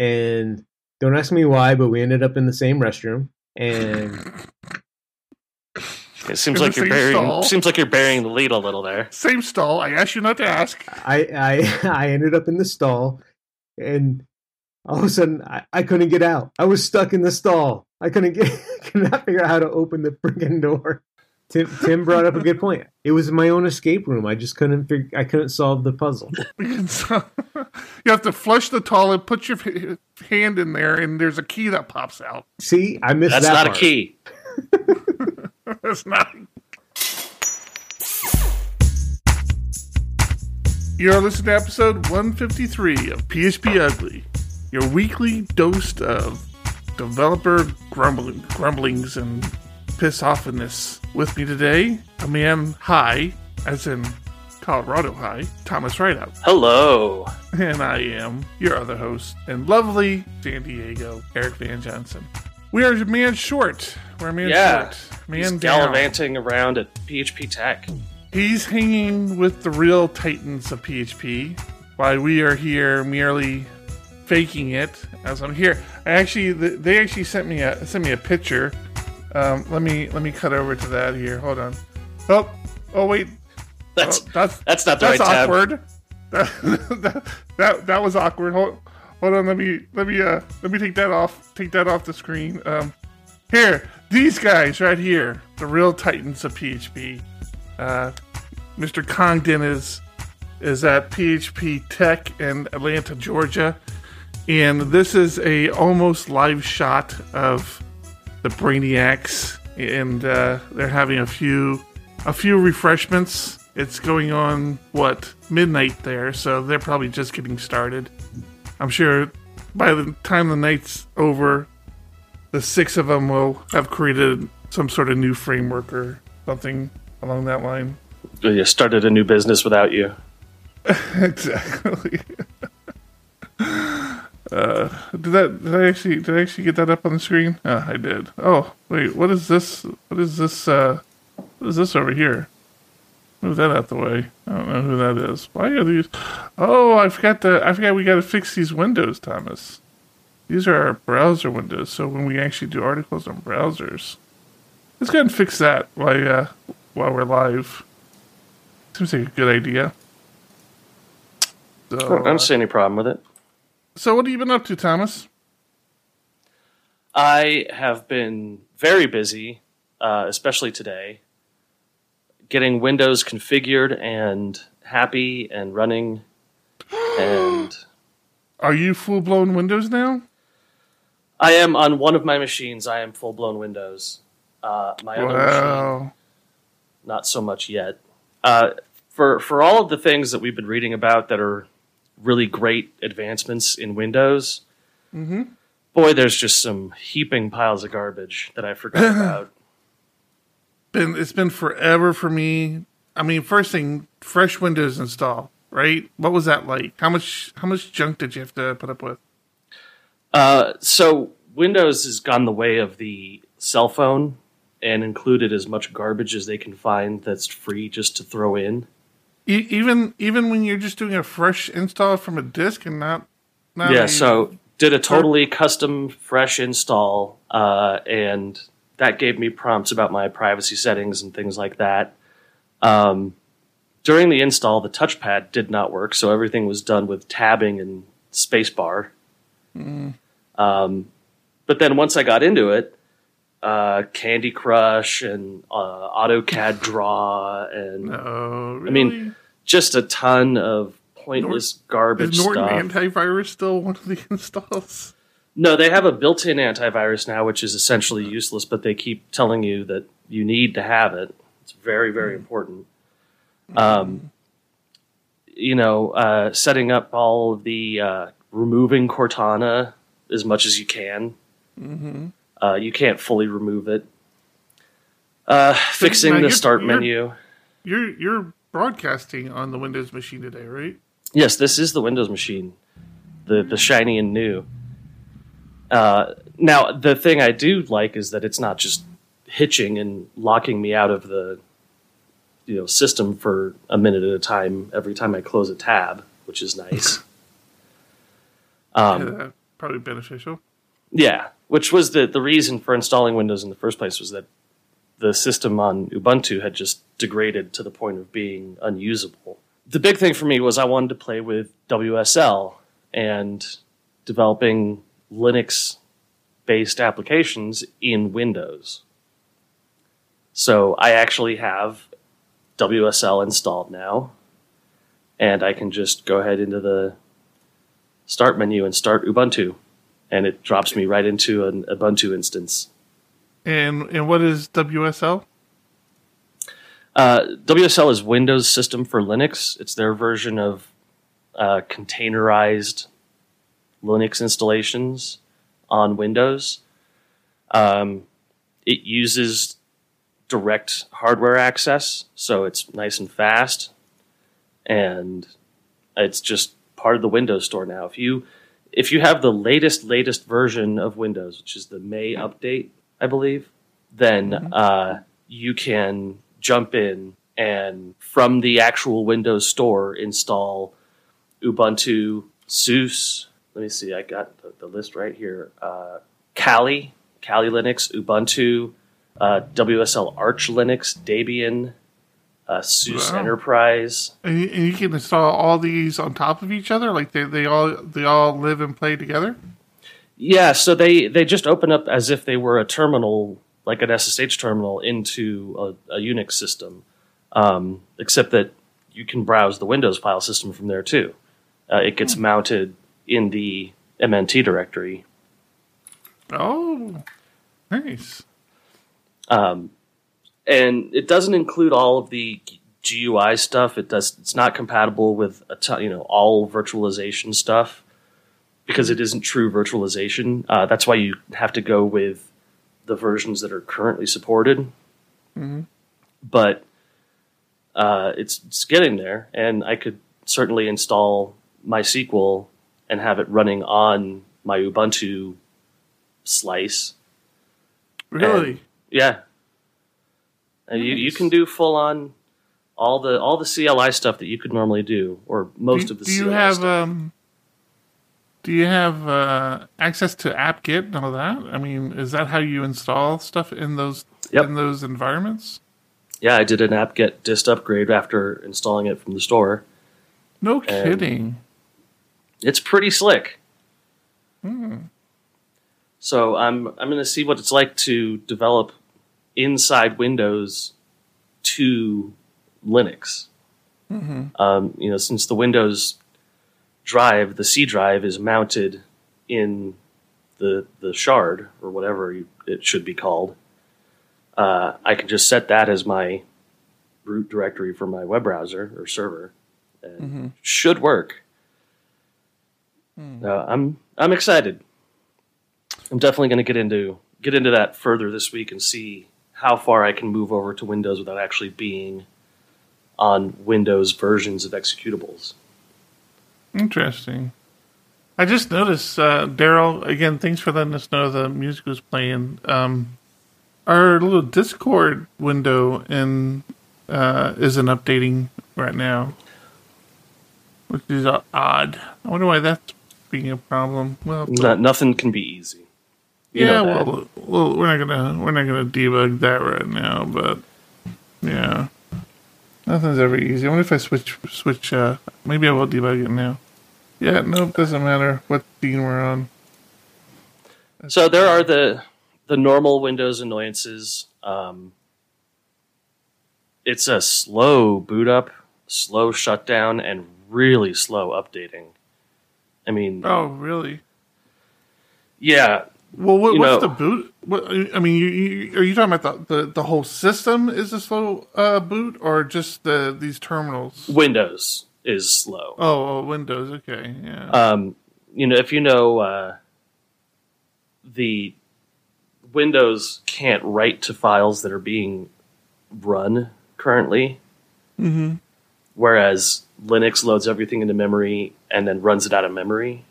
and don't ask me why, but we ended up in the same restroom, and It seems In like you're burying. stall? Seems like you're burying the lead a little there. Same stall. I asked you not to ask. I I I ended up in the stall, and all of a sudden I, I couldn't get out. I was stuck in the stall. I couldn't get could not figure out how to open the freaking door. Tim Tim brought up a good point. It was my own escape room. I just couldn't fig- I couldn't solve the puzzle. You have to flush the toilet, put your hand in there, and there's a key that pops out. See, I missed That's that not part. a key. That's not. You're listening to episode 153 of PHP Ugly, your weekly dose of developer grumbling, grumblings and piss offness. With me today, a man high, as in Colorado High, Thomas Rideout. Hello. And I am your other host in lovely San Diego, Eric Van Johnson. We are man short. We're a man Yeah. short. He's Man down. gallivanting around at PHP[Tek]. He's hanging with the real titans of PHP, while we are here merely faking it. As I'm here, I actually they actually sent me a sent me a picture. Um, let me let me cut over to that here. Hold on. Oh oh wait, That's Oh, that's that's not the that's right tab. awkward. That, that that that was awkward. Hold, hold on. Let me let me uh let me take that off. Take that off the screen. Um, here, these guys right here, the real titans of PHP. Uh, Mr. Congdon is is at PHP[Tek] in Atlanta, Georgia, and this is a almost live shot of the Brainiacs, and uh, they're having a few a few refreshments. It's going on what midnight there, so they're probably just getting started. I'm sure by the time the night's over, the six of them will have created some sort of new framework or something along that line. You started a new business without you. exactly. Uh, did that? Did I actually? Did I actually get that up on the screen? Oh, I did. Oh, wait. What is this? What is this? Uh, what is this over here? Move that out the way. I don't know who that is. Why are these? Oh, I forgot to. I forgot we got to fix these windows, Thomas. These are our browser windows. So when we actually do articles on browsers, let's go ahead and fix that while uh, while we're live. Seems like a good idea. So, I don't see any problem with it. So what have you been up to, Thomas? I have been very busy, uh, especially today, getting Windows configured and happy and running. And Are you full blown Windows now? I am on one of my machines. I am full blown Windows. Uh, my other machine, not so much yet. Uh, for for all of the things that we've been reading about that are really great advancements in Windows, boy, there's just some heaping piles of garbage that I forgot about. Been it's been forever for me. I mean, first thing, fresh Windows install, right? What was that like? How much how much junk did you have to put up with? Uh, so Windows has gone the way of the cell phone and included as much garbage as they can find that's free just to throw in. E- even even when you're just doing a fresh install from a disk and not, not yeah, a- so did a totally custom fresh install, uh, and that gave me prompts about my privacy settings and things like that. Um, during the install, the touchpad did not work, so everything was done with tabbing and spacebar. Um, but then once I got into it, uh, Candy Crush and uh, AutoCAD Draw and Oh, really? I mean, just a ton of pointless garbage is Norton stuff. antivirus still one of the installs? No, they have a built-in antivirus now, which is essentially useless, but they keep telling you that you need to have it. It's very, very important. Um, you know, uh, setting up all of the uh, removing Cortana as much as you can. Uh, you can't fully remove it. Uh, fixing now the start you're- menu. You're you're broadcasting on the Windows machine today, right? Yes, this is the Windows machine, the the shiny and new. Uh, now, the thing I do like is that it's not just hitching and locking me out of the you know system for a minute at a time every time I close a tab, which is nice. Um, Uh, probably beneficial. Yeah, which was the the reason for installing Windows in the first place was that the system on Ubuntu had just degraded to the point of being unusable. The big thing for me was I wanted to play with WSL and developing Linux based applications in Windows. So I actually have WSL installed now, and I can just go ahead into the start menu and start Ubuntu, and it drops me right into an Ubuntu instance. And and what is WSL? Uh, WSL is Windows System for Linux. It's their version of uh, containerized Linux installations on Windows. Um, it uses direct hardware access, so it's nice and fast, and it's just part of the Windows Store now. If you if you have the latest latest version of Windows, which is the May update, I believe, then uh, you can jump in and from the actual Windows Store install Ubuntu, SUSE. Let me see, I got the, the list right here. Uh, Kali, Kali Linux, Ubuntu, uh, WSL Arch Linux, Debian, uh, SUSE Wow. Enterprise. And you, and you can install all these on top of each other, like they, they all they all live and play together. Yeah, so they they just open up as if they were a terminal, like an SSH terminal, into a, a Unix system. Um, except that you can browse the Windows file system from there too. Uh, it gets mounted in the MNT directory. Oh, nice. Um, and it doesn't include all of the GUI stuff. It does. It's not compatible with a ton, you know all virtualization stuff because it isn't true virtualization. Uh, that's why you have to go with the versions that are currently supported. But uh, it's, it's getting there, and I could certainly install MySQL and have it running on my Ubuntu slice. Really? Yeah. And you, you can do full on all the all the CLI stuff that you could normally do, or most do, of the do you have stuff. um do you have uh, access to apt-get and all that? I mean, is that how you install stuff in those Yep. in those environments? yeah, I did an apt-get dist upgrade after installing it from the store. No kidding. It's pretty slick. Hmm. So I'm I'm going to see what it's like to develop inside Windows to Linux. Mm-hmm. Um, you know, since the Windows drive, the C drive is mounted in the the shard or whatever you, it should be called. Uh, I can just set that as my root directory for my web browser or server, and Mm-hmm. should work. Hmm. Uh, I'm I'm excited. I'm definitely going to get into get into that further this week and see how far I can move over to Windows without actually being on Windows versions of executables. Interesting. I just noticed, uh, Daryl. Again, thanks for letting us know the music was playing. Um, our little Discord window in uh, isn't updating right now, which is odd. I wonder why that's being a problem. Well, No, nothing can be easy. You yeah, well, well, we're not gonna we're not gonna debug that right now, but yeah, nothing's ever easy. I wonder if I switch switch. Uh, maybe I will debug it now. Yeah, nope, it doesn't matter what scene we're on. So there are the the normal Windows annoyances. Um, it's a slow boot up, slow shutdown, and really slow updating. I mean, Oh, really? yeah, Well, what, what's know- the boot? What I mean, you, you, are you talking about the, the, the whole system is a slow uh, boot, or just the these terminals? Windows is slow. Oh, oh, Windows. Okay, yeah. um, you know, if you know uh, the Windows can't write to files that are being run currently, mm-hmm. whereas Linux loads everything into memory and then runs it out of memory.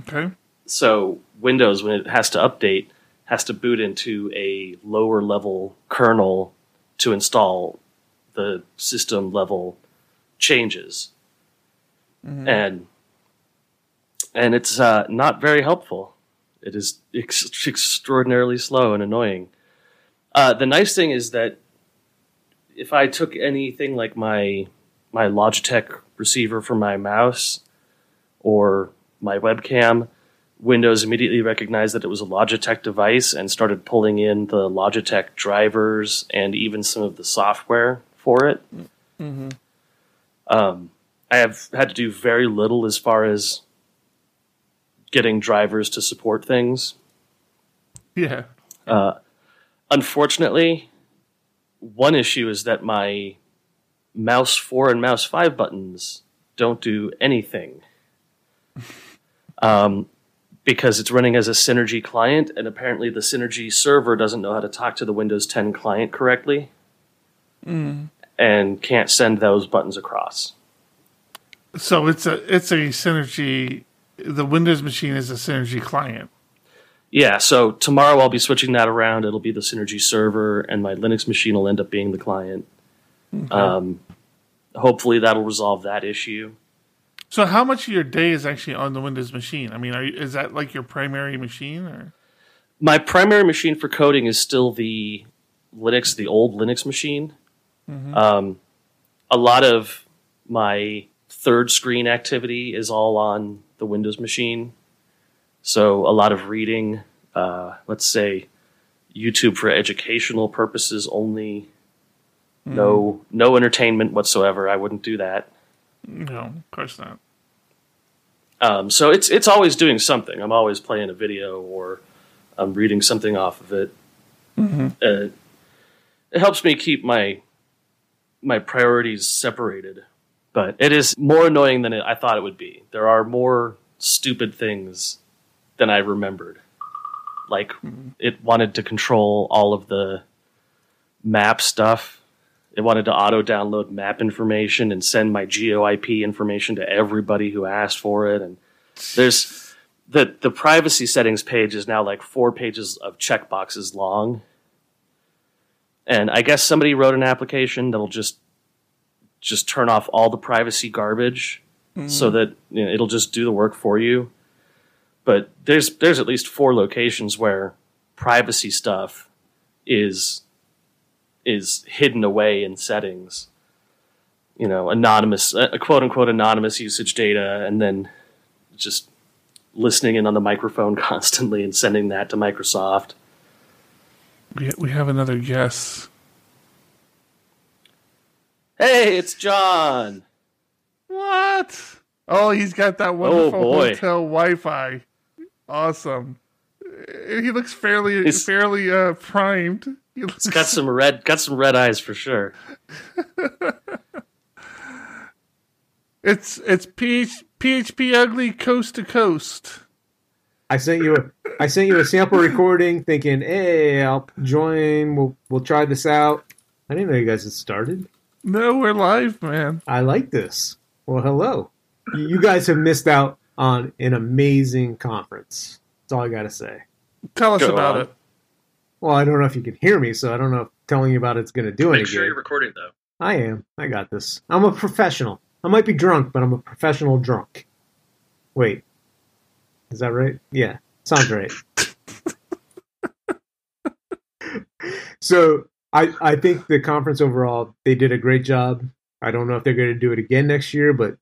Okay. So Windows, when it has to update, has to boot into a lower level kernel to install the system level changes. And and it's uh, not very helpful. It is ex- extraordinarily slow and annoying. Uh, the nice thing is that if I took anything like my my Logitech receiver for my mouse or my webcam, Windows immediately recognized that it was a Logitech device and started pulling in the Logitech drivers and even some of the software for it. Mm-hmm. Um, I have had to do very little as far as getting drivers to support things. Yeah. Uh, unfortunately, one issue is that my mouse 4 and mouse 5 buttons don't do anything. Um, because it's running as a Synergy client, and apparently the Synergy server doesn't know how to talk to the Windows 10 client correctly and can't send those buttons across. So it's a it's a synergy. The Windows machine is a synergy client. Yeah, so tomorrow I'll be switching that around. It'll be the Synergy server, and my Linux machine will end up being the client. Um, hopefully, that'll resolve that issue. So how much of your day is actually on the Windows machine? I mean, are you, is that like your primary machine or? My primary machine for coding is still the Linux, the old Linux machine. Um, a lot of my third screen activity is all on the Windows machine. So a lot of reading, uh, let's say YouTube for educational purposes only. No, no entertainment whatsoever. I wouldn't do that. No, of course not. Um, so it's it's always doing something. I'm always playing a video or I'm reading something off of it. Uh, it helps me keep my my priorities separated, but it is more annoying than it, I thought it would be. There are more stupid things than I remembered. Like it wanted to control all of the map stuff. It wanted to auto download map information and send my GeoIP information to everybody who asked for it. And there's the the privacy settings page is now like four pages of checkboxes long. And I guess somebody wrote an application that'll just just turn off all the privacy garbage mm-hmm. so that you know, it'll just do the work for you. But there's there's at least four locations where privacy stuff is is hidden away in settings. You know, anonymous, uh, quote unquote anonymous usage data, and then just listening in on the microphone constantly and sending that to Microsoft. We we have another guess. Hey, it's John. What? Oh, he's got that wonderful boy. hotel Wi-Fi. Awesome. He looks fairly He's- fairly uh, primed. He looks Got some red, got some red eyes for sure. It's it's PH, PHP ugly coast to coast. I sent you a I sent you a sample recording, thinking, "Hey, I'll join. We'll we'll try this out." I didn't know you guys had started. No, we're live, man. I like this. Well, hello. You you guys have missed out on an amazing conference. That's all I got to say. Tell us Go about on. it. Well, I don't know if you can hear me, so I don't know if telling you about it's going to do anything. Make sure good. you're recording though. I am. I got this. I'm a professional. I might be drunk, but I'm a professional drunk. Wait. Is that right? Yeah. Sounds right. so I I think the conference overall they did a great job. I don't know if they're going to do it again next year, but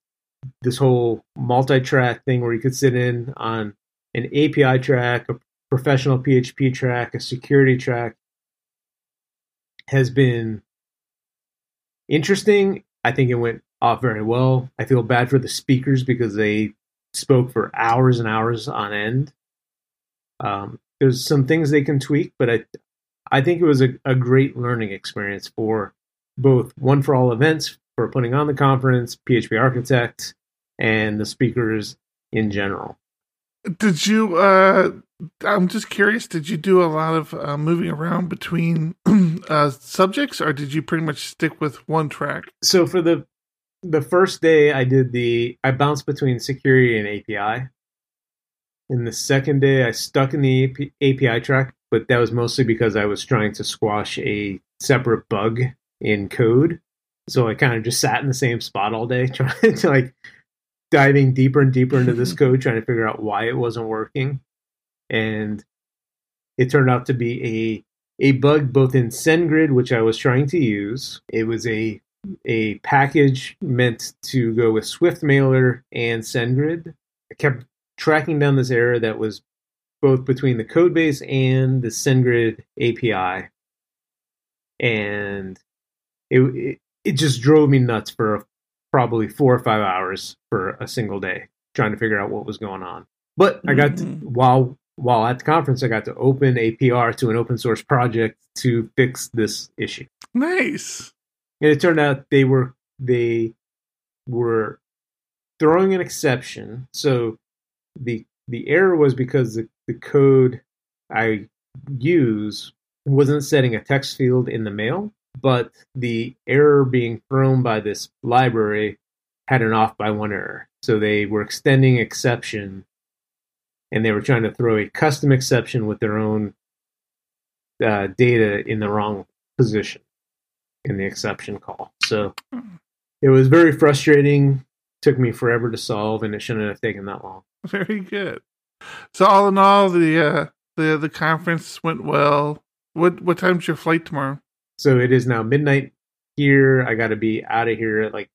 this whole multi-track thing where you could sit in on an API track, a professional PHP track, a security track has been interesting. I think it went off very well. I feel bad for the speakers because they spoke for hours and hours on end. Um, there's some things they can tweak, but I, I think it was a, a great learning experience for both One for All events for putting on the conference, PHP Architect, and the speakers in general. Did you? uh I'm just curious. Did you do a lot of uh, moving around between uh subjects, or did you pretty much stick with one track? so for the the first day i did the i bounced between security and api and the second day i stuck in the AP, api track but that was mostly because i was trying to squash a separate bug in code so i kind of just sat in the same spot all day trying to like diving deeper and deeper into this code, trying to figure out why it wasn't working, and it turned out to be a a bug both in SendGrid, which I was trying to use. It was a a package meant to go with SwiftMailer and SendGrid. I kept tracking down this error that was both between the code base and the SendGrid API, and it, it it just drove me nuts for probably four or five hours for a single day trying to figure out what was going on. But I got to, Mm. while while at the conference, I got to open a PR to an open source project to fix this issue. Nice. And it turned out they were they were throwing an exception. So the the error was because the, the code I use wasn't setting a text field in the mail, but the error being thrown by this library had an off by one error. So they were extending exception and they were trying to throw a custom exception with their own uh, data in the wrong position in the exception call. So it was very frustrating. Took me forever to solve, and it shouldn't have taken that long. Very good. So all in all, the uh, the the conference went well. What what time's your flight tomorrow? So it is now midnight here. I got to be out of here at like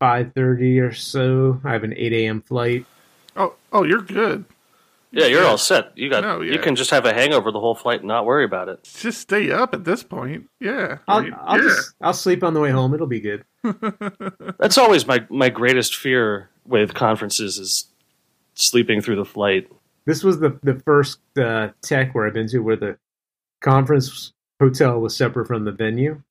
five thirty or so. I have an eight a.m. flight. Oh oh, you're good. Yeah, you're all set. You got. No, yeah. You can just have a hangover the whole flight and not worry about it. Just stay up at this point. Yeah. I I'll, mean, I'll yeah. just I'll sleep on the way home. It'll be good. That's always my my greatest fear with conferences is sleeping through the flight. This was the the first uh, tech where I've been to where the conference hotel was separate from the venue,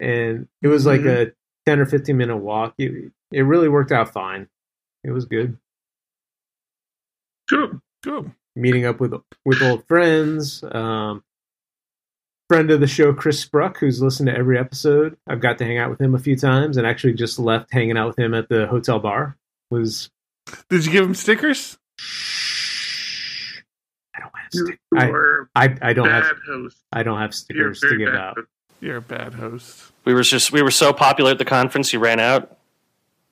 and it was like Mhm. a ten or fifteen minute walk. It, it really worked out fine. It was good. Good. Good. Meeting up with with old friends. Um, friend of the show, Chris Spruck, who's listened to every episode. I've got to hang out with him a few times, and actually just left hanging out with him at the hotel bar. Was Did you give him stickers? I don't have You stick- I, I I don't bad have host. I don't have stickers to give out. host. You're a bad host. We were just we were so popular at the conference, you ran out.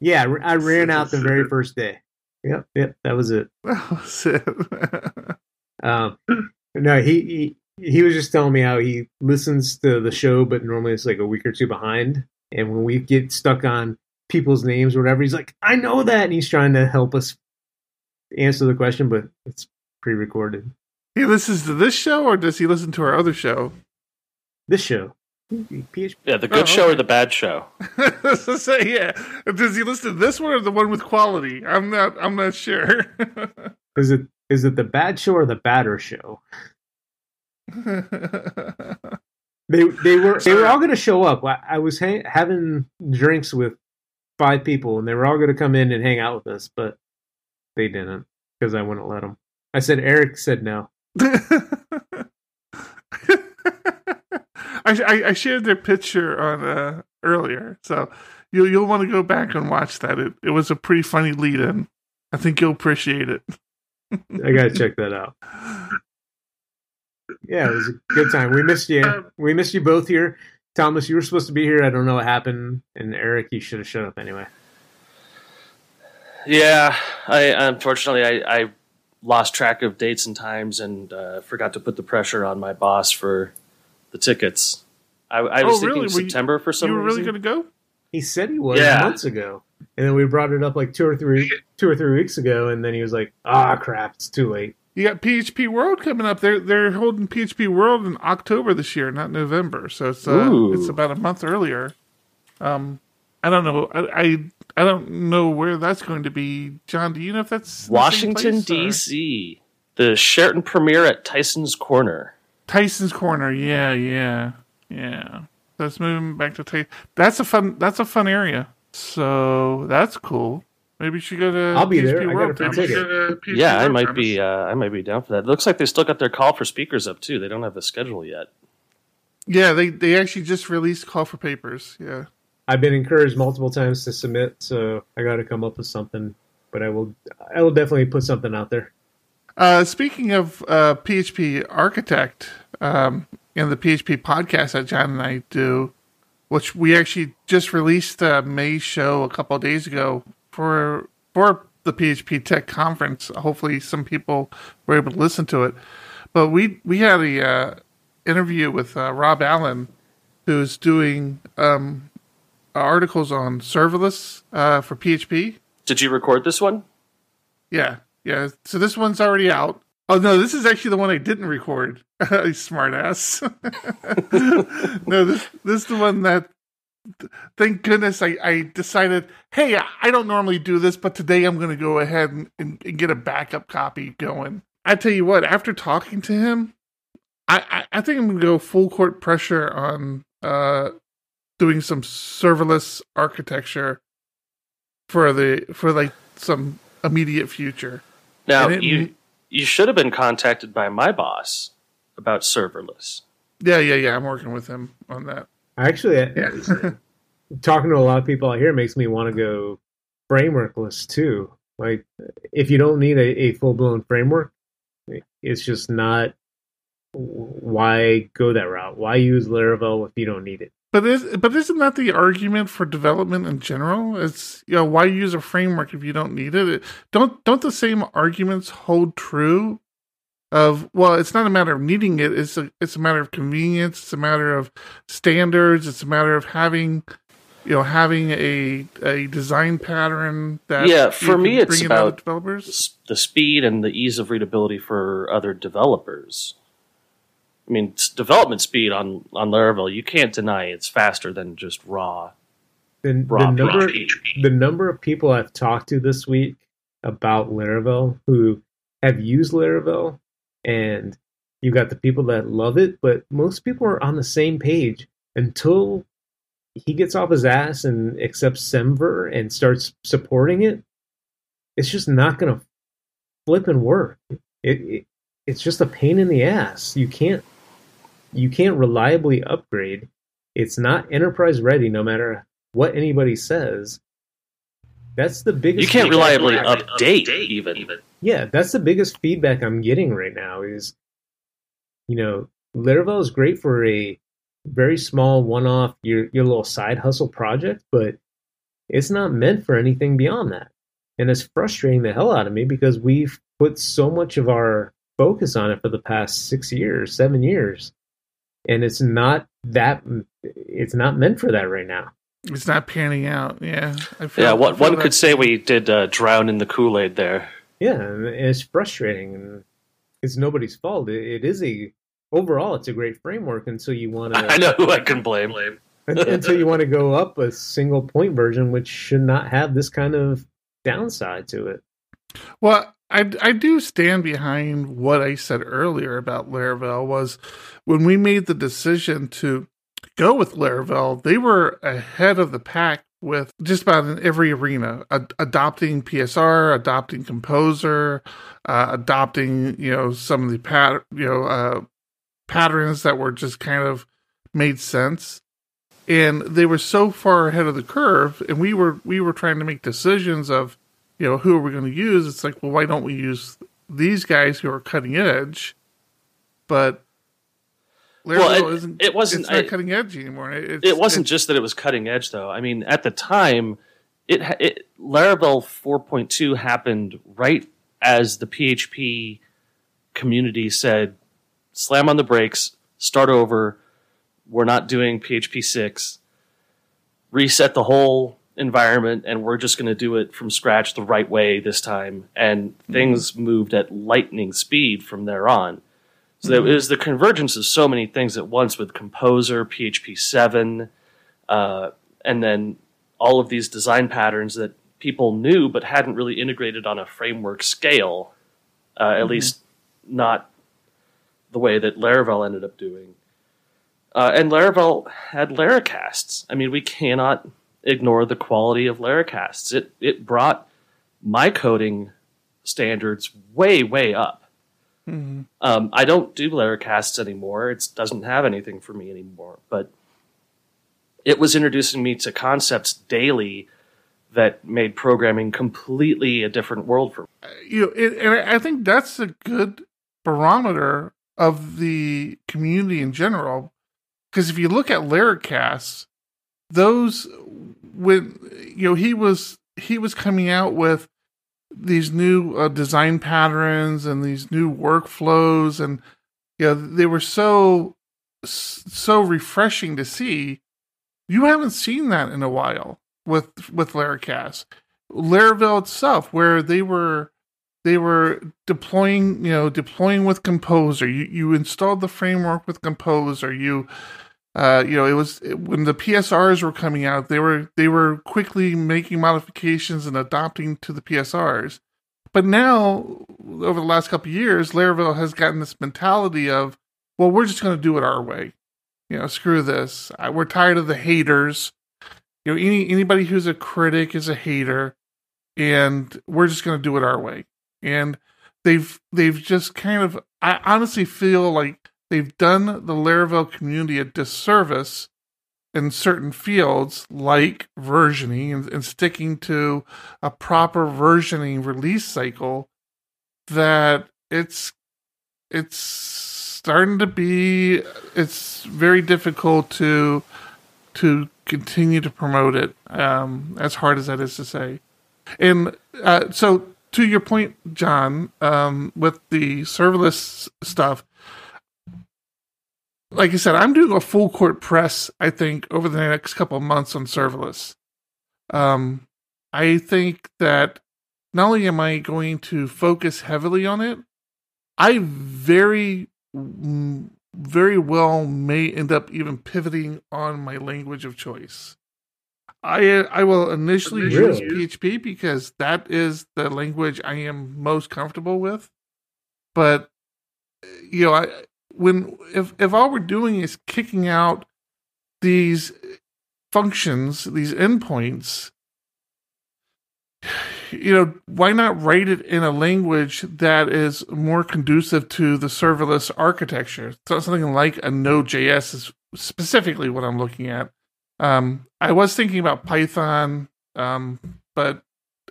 Yeah, I ran out the very first day. Yep, yep, that was it. Um, no, he, he he was just telling me how he listens to the show, but normally it's like a week or two behind. And when we get stuck on people's names or whatever, he's like, "I know that," and he's trying to help us answer the question, but it's pre-recorded. he listens to this show, or does he listen to our other show? This show, PHP. Yeah, the oh, good Oh, show or the bad show. so say yeah. Does he listen to this one or the one with quality? I'm not. I'm not sure. Is it is it the bad show or the badder show? They they were they were all going to show up. I, I was ha- having drinks with five people, and they were all going to come in and hang out with us, but they didn't because I wouldn't let them. I said Eric said no. I, I I shared their picture on uh, earlier, so you'll you'll want to go back and watch that. It it was a pretty funny lead in. I think you'll appreciate it. I got to check that out. Yeah, it was a good time. We missed you. Um, We missed you both here. Thomas, you were supposed to be here. I don't know what happened. And Eric, you should have showed up anyway. Yeah, I unfortunately I, I lost track of dates and times and uh, forgot to put the pressure on my boss for the tickets. I, I was Oh, thinking really? Were you- September for some reason. you were really going to go? He said he was Yeah. months ago, and then we brought it up like two or three two or three weeks ago, and then he was like, "Ah, crap, it's too late." You got PHP World coming up. They're they're holding PHP World in October this year, not November. So it's uh, it's about a month earlier. Um, I don't know. I, I I don't know where that's going to be. John, do you know if that's in the same Washington D.C. The Sheraton premiere at Tyson's Corner. Tyson's Corner. Yeah, yeah, yeah. That's moving back to Tyson. That's a fun. That's a fun area. So that's cool. Maybe she should go to. I'll be PHP there. I got a World free Conference. Maybe ticket. go to PhD Yeah, I might Conference. be. Uh, I might be down for that. It looks like they still got their call for speakers up too. They don't have the schedule yet. Yeah, they they actually just released call for papers. Yeah. I've been encouraged multiple times to submit, so I got to come up with something. But I will, I will definitely put something out there. Uh, speaking of uh, PHP Architect um, and the PHP podcast that John and I do, which we actually just released uh, May's show a couple of days ago for for the PHP[Tek] conference. Hopefully, some people were able to listen to it. But we we had a uh, interview with uh, Rob Allen, who's doing um, articles on serverless uh, for PHP. Did you record this one? Yeah, yeah. So this one's already out. Oh no, this is actually the one I didn't record. Smart ass. no, this this is the one that thank goodness I, I decided, hey, I don't normally do this, but today I'm gonna go ahead and, and, and get a backup copy going. I tell you what, after talking to him, I, I, I think I'm gonna go full court pressure on uh doing some serverless architecture for the for like some immediate future. Now you you should have been contacted by my boss about serverless. Yeah, yeah, yeah. I'm working with him on that. Actually, Yeah. talking to a lot of people out here makes me want to go frameworkless too. Like, if you don't need a, a full blown framework, it's just not. Why go that route? Why use Laravel if you don't need it? But is but isn't that the argument for development in general? It's you know why use a framework if you don't need it? it don't don't the same arguments hold true? Of well, it's not a matter of needing it. It's a it's a matter of convenience. It's a matter of standards. It's a matter of having you know having a a design pattern that Yeah, for me, it's bring in other about developers. The speed and the ease of readability for other developers. I mean, development speed on on Laravel, you can't deny it's faster than just raw. The, the number the number of people I've talked to this week about Laravel who have used Laravel, and you've got the people that love it, but most people are on the same page until he gets off his ass and accepts Semver and starts supporting it. It's just not going to flip and work. It, it it's just a pain in the ass. You can't you can't reliably upgrade. It's not enterprise ready, no matter what anybody says. That's the biggest. You can't reliably update even. Yeah, that's the biggest feedback I'm getting right now. Is you know, Laravel is great for a very small one-off your your little side hustle project, but it's not meant for anything beyond that. And it's frustrating the hell out of me because we've put so much of our focus on it for the past six years, seven years, and it's not that. It's not meant for that right now. It's not panning out. Yeah, I feel, Yeah, I one, feel one that. could say we did uh, drown in the Kool Aid there. Yeah, and it's frustrating, and it's nobody's fault. It, it is a overall, it's a great framework until you want to. I know who I can blame. until you want to go up a single point version, which should not have this kind of downside to it. Well, I, I do stand behind what I said earlier about Laravel was when we made the decision to go with Laravel, they were ahead of the pack with just about in every arena, ad- adopting PSR, adopting Composer, uh, adopting, you know, some of the pat, you know, uh, patterns that were just kind of made sense. And they were so far ahead of the curve and we were we were trying to make decisions of you know, who are we going to use? It's like, well, why don't we use these guys who are cutting edge? But Laravel Well, it- isn't. it wasn't- It's not I- cutting edge anymore. It's, It wasn't just that it was cutting edge, though. I mean, at the time, it, it Laravel 4.2 happened right as the PHP community said, "Slam on the brakes, start over. We're not doing PHP 6. Reset the whole environment, and we're just going to do it from scratch the right way this time." And things moved at lightning speed from there on. So there was the convergence of so many things at once with Composer, PHP 7, uh, and then all of these design patterns that people knew but hadn't really integrated on a framework scale, uh, at least not the way that Laravel ended up doing. Uh, and Laravel had Laracasts. I mean, we cannot ignore the quality of Laracasts. It it brought my coding standards way way up. Mhm. Um, I don't do Laracasts anymore. It doesn't have anything for me anymore. But it was introducing me to concepts daily that made programming completely a different world for me. you know, it, and I I think that's a good barometer of the community in general. Because if you look at Laracast, those when you know he was he was coming out with these new uh, design patterns and these new workflows and you know they were so so refreshing to see you haven't seen that in a while with with Laracast. Laravel itself where they were they were deploying, you know, deploying with Composer. You you installed the framework with Composer. You uh, you know, it was when the PSRs were coming out, they were they were quickly making modifications and adopting to the PSRs. But now, over the last couple years, Laravel has gotten this mentality of, well, we're just going to do it our way. You know, screw this. We're tired of the haters. You know, any anybody who's a critic is a hater, and we're just going to do it our way. And they've they've just kind of. I honestly feel like they've done the Laravel community a disservice in certain fields like versioning and, and, sticking to a proper versioning release cycle that it's it's starting to be it's very difficult to to continue to promote it um, as hard as that is to say. And uh, so to your point john um, with the serverless stuff like I said, I'm doing a full court press. I think over the next couple of months on serverless. Um, I think that not only am I going to focus heavily on it, I very, very well may end up even pivoting on my language of choice. I I will initially really? use PHP because that is the language I am most comfortable with. But you know, I when if if all we're doing is kicking out these functions, these endpoints, you know, why not write it in a language that is more conducive to the serverless architecture? So something like a Node.js is specifically what I'm looking at. Um, I was thinking about Python, um, but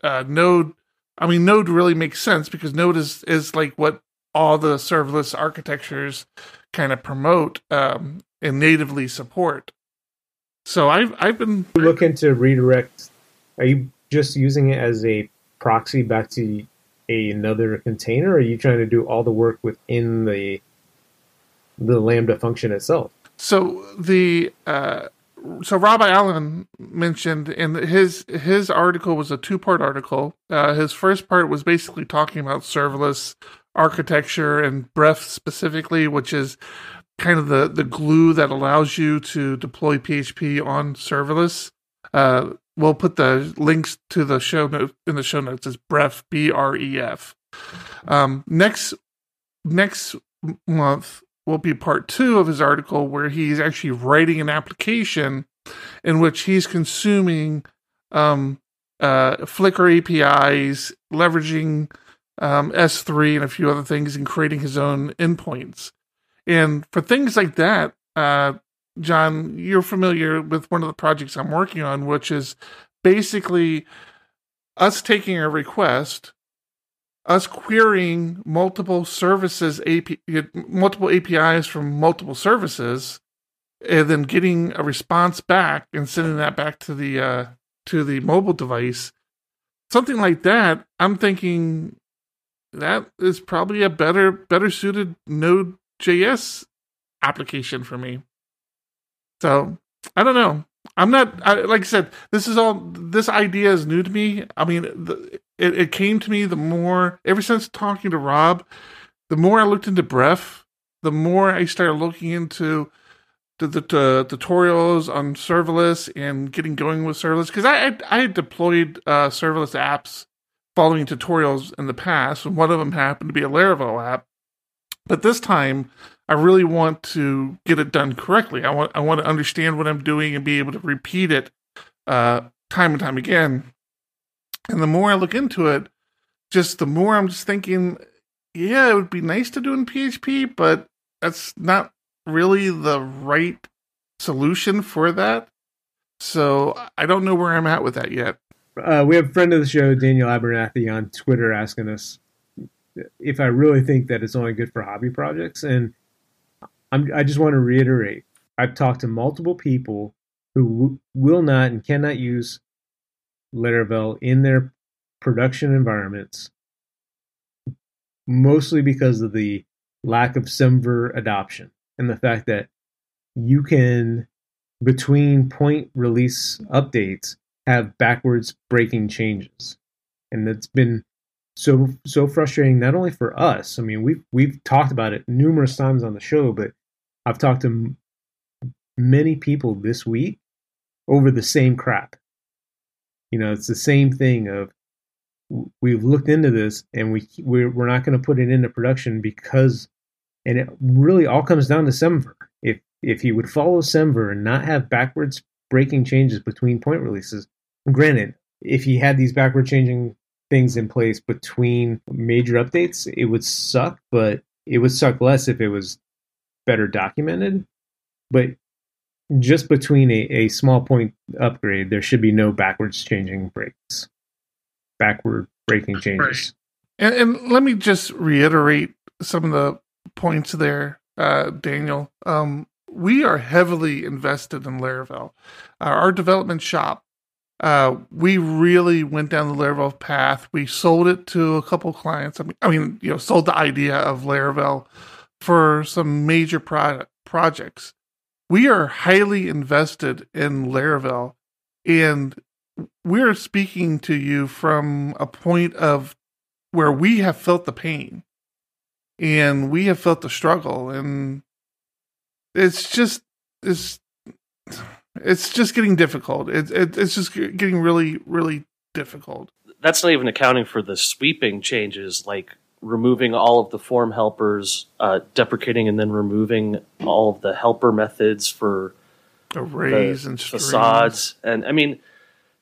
uh, Node. I mean, Node really makes sense because Node is is like what all the serverless architectures kind of promote um, and natively support. So I've I've been looking to redirect. Are you just using it as a proxy back to a, another container? Or are you trying to do all the work within the the Lambda function itself? So the uh, so Rob Allen mentioned in his his article was a two part article. Uh, his first part was basically talking about serverless architecture and Bref specifically, which is kind of the, the glue that allows you to deploy PHP on serverless. Uh, we'll put the links to the show notes in the show notes as Bref B R E F. Um, next next month will be part two of his article where he's actually writing an application in which he's consuming um, uh, Flickr APIs, leveraging um, S3 and a few other things and creating his own endpoints. And for things like that, uh, John, you're familiar with one of the projects I'm working on, which is basically us taking a request, us querying multiple services, AP, multiple APIs from multiple services, and then getting a response back and sending that back to the uh, to the mobile device. Something like that. I'm thinking that is probably a better better suited Node.js application for me. So I don't know. I'm not I, like I said. This is all. This idea is new to me. I mean, the, it, it came to me the more ever since talking to Rob. The more I looked into Bref, the more I started looking into the, the, the tutorials on serverless and getting going with serverless because I, I I deployed uh, serverless apps following tutorials in the past, and one of them happened to be a Laravel app. But this time, I really want to get it done correctly. I want I want to understand what I'm doing and be able to repeat it uh, time and time again. And the more I look into it, just the more I'm just thinking, yeah, it would be nice to do in PHP, but that's not really the right solution for that. So I don't know where I'm at with that yet. Uh, we have a friend of the show, Daniel Abernathy, on Twitter asking us if I really think that it's only good for hobby projects. And I'm, I just want to reiterate I've talked to multiple people who w- will not and cannot use Laravel in their production environments, mostly because of the lack of Semver adoption and the fact that you can, between point release updates, have backwards breaking changes. And that's been so so frustrating not only for us. I mean, we've we've talked about it numerous times on the show, but I've talked to many people this week over the same crap. You know, it's the same thing of we've looked into this and we we're, we're not going to put it into production because and it really all comes down to Semver. If if he would follow Semver and not have backwards breaking changes between point releases, granted, if he had these backward changing things in place between major updates, it would suck, but it would suck less if it was better documented. But just between a, a small point upgrade, there should be no backwards changing breaks, backward breaking changes. And, and let me just reiterate some of the points there, uh, Daniel. Um, we are heavily invested in Laravel. Uh, our development shop, uh, we really went down the Laravel path. We sold it to a couple clients. I mean, I mean, you know, sold the idea of Laravel for some major pro- projects we are highly invested in Laravel, and we're speaking to you from a point of where we have felt the pain and we have felt the struggle and it's just it's it's just getting difficult it, it, it's just getting really really difficult that's not even accounting for the sweeping changes like removing all of the form helpers, uh, deprecating and then removing all of the helper methods for arrays and facades. And I mean,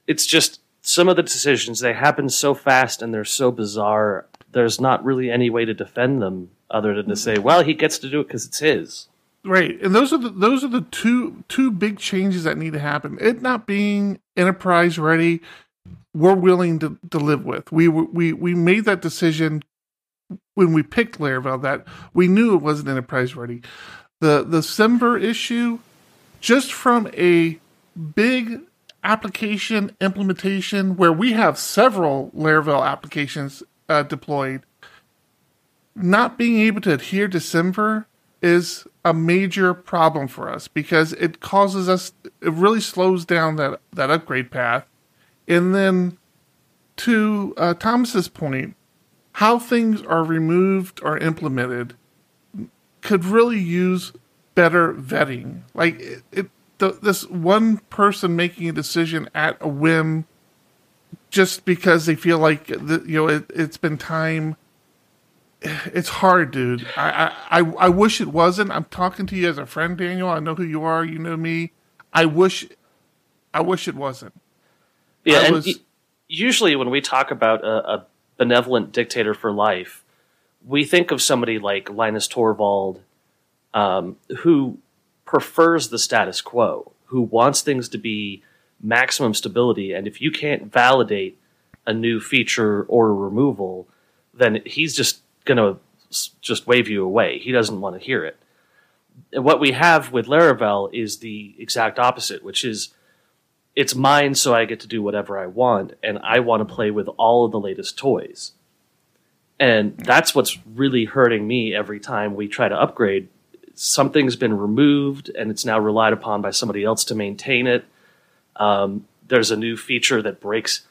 it's just some of the decisions they happen so fast and they're so bizarre. There's not really any way to defend them other than to say, "Well, he gets to do it because it's his." Right, and those are the those are the two two big changes that need to happen. It not being enterprise ready, we're willing to, to live with. We we we made that decision when we picked Laravel that we knew it wasn't enterprise ready. The the Semver issue, just from a big application implementation where we have several Laravel applications uh, deployed, not being able to adhere to Semver is a major problem for us because it causes us it really slows down that that upgrade path and then to uh, thomas's point how things are removed or implemented could really use better vetting. Like it, it the, this one person making a decision at a whim just because they feel like the, you know it, has been time. It's hard, dude. I, I I wish it wasn't. I'm talking to you as a friend, Daniel. I know who you are. You know me. I wish, I wish it wasn't. Yeah, I and was, usually when we talk about a, a benevolent dictator for life, we think of somebody like Linus Torvald, um, who prefers the status quo, who wants things to be maximum stability, and if you can't validate a new feature or removal, then he's just going to just wave you away. He doesn't want to hear it. And what we have with Laravel is the exact opposite, which is it's mine so I get to do whatever I want, and I want to play with all of the latest toys. And that's what's really hurting me every time we try to upgrade. Something's been removed, and it's now relied upon by somebody else to maintain it. Um, there's a new feature that breaks